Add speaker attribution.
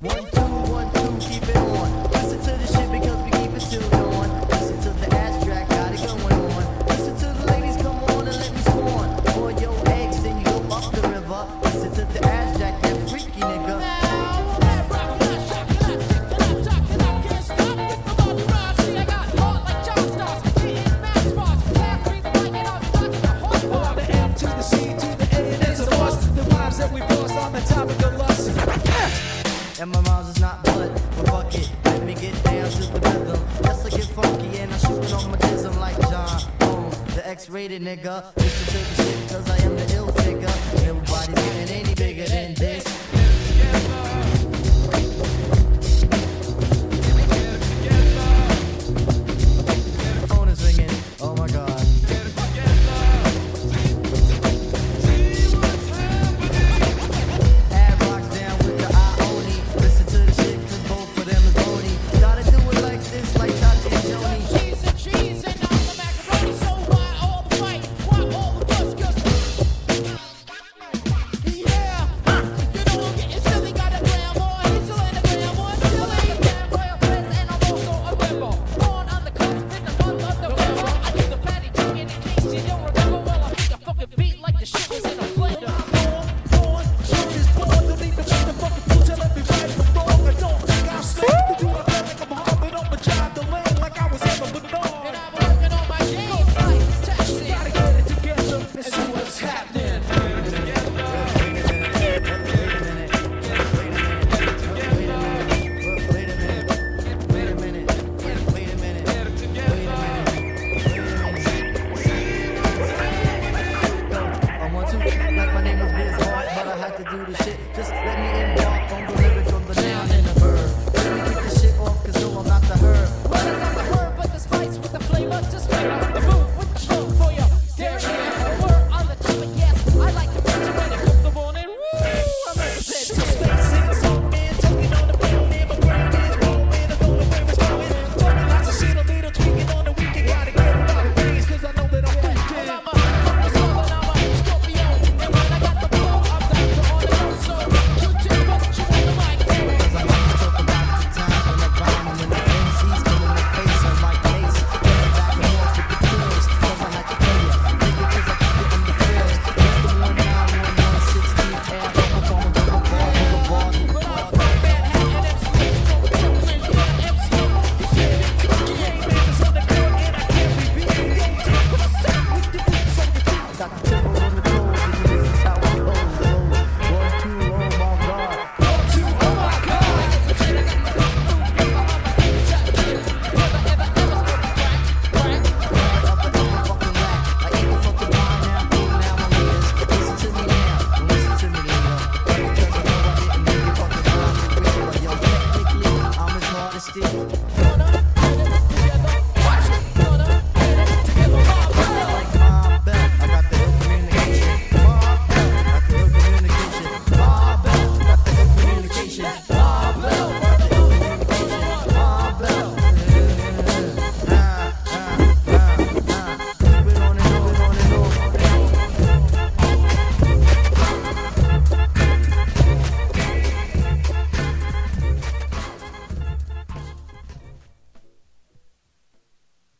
Speaker 1: One, two. Is not blood, but fuck it. Let me get down to the rhythm. Yes, I get funky and I'm shooting on my tism like John Bones, the X-rated nigga. Listen to the shit cause I am the ill figure. Nobody's getting any bigger than this. My name is Biz Hart, but I had to do this shit. Just let me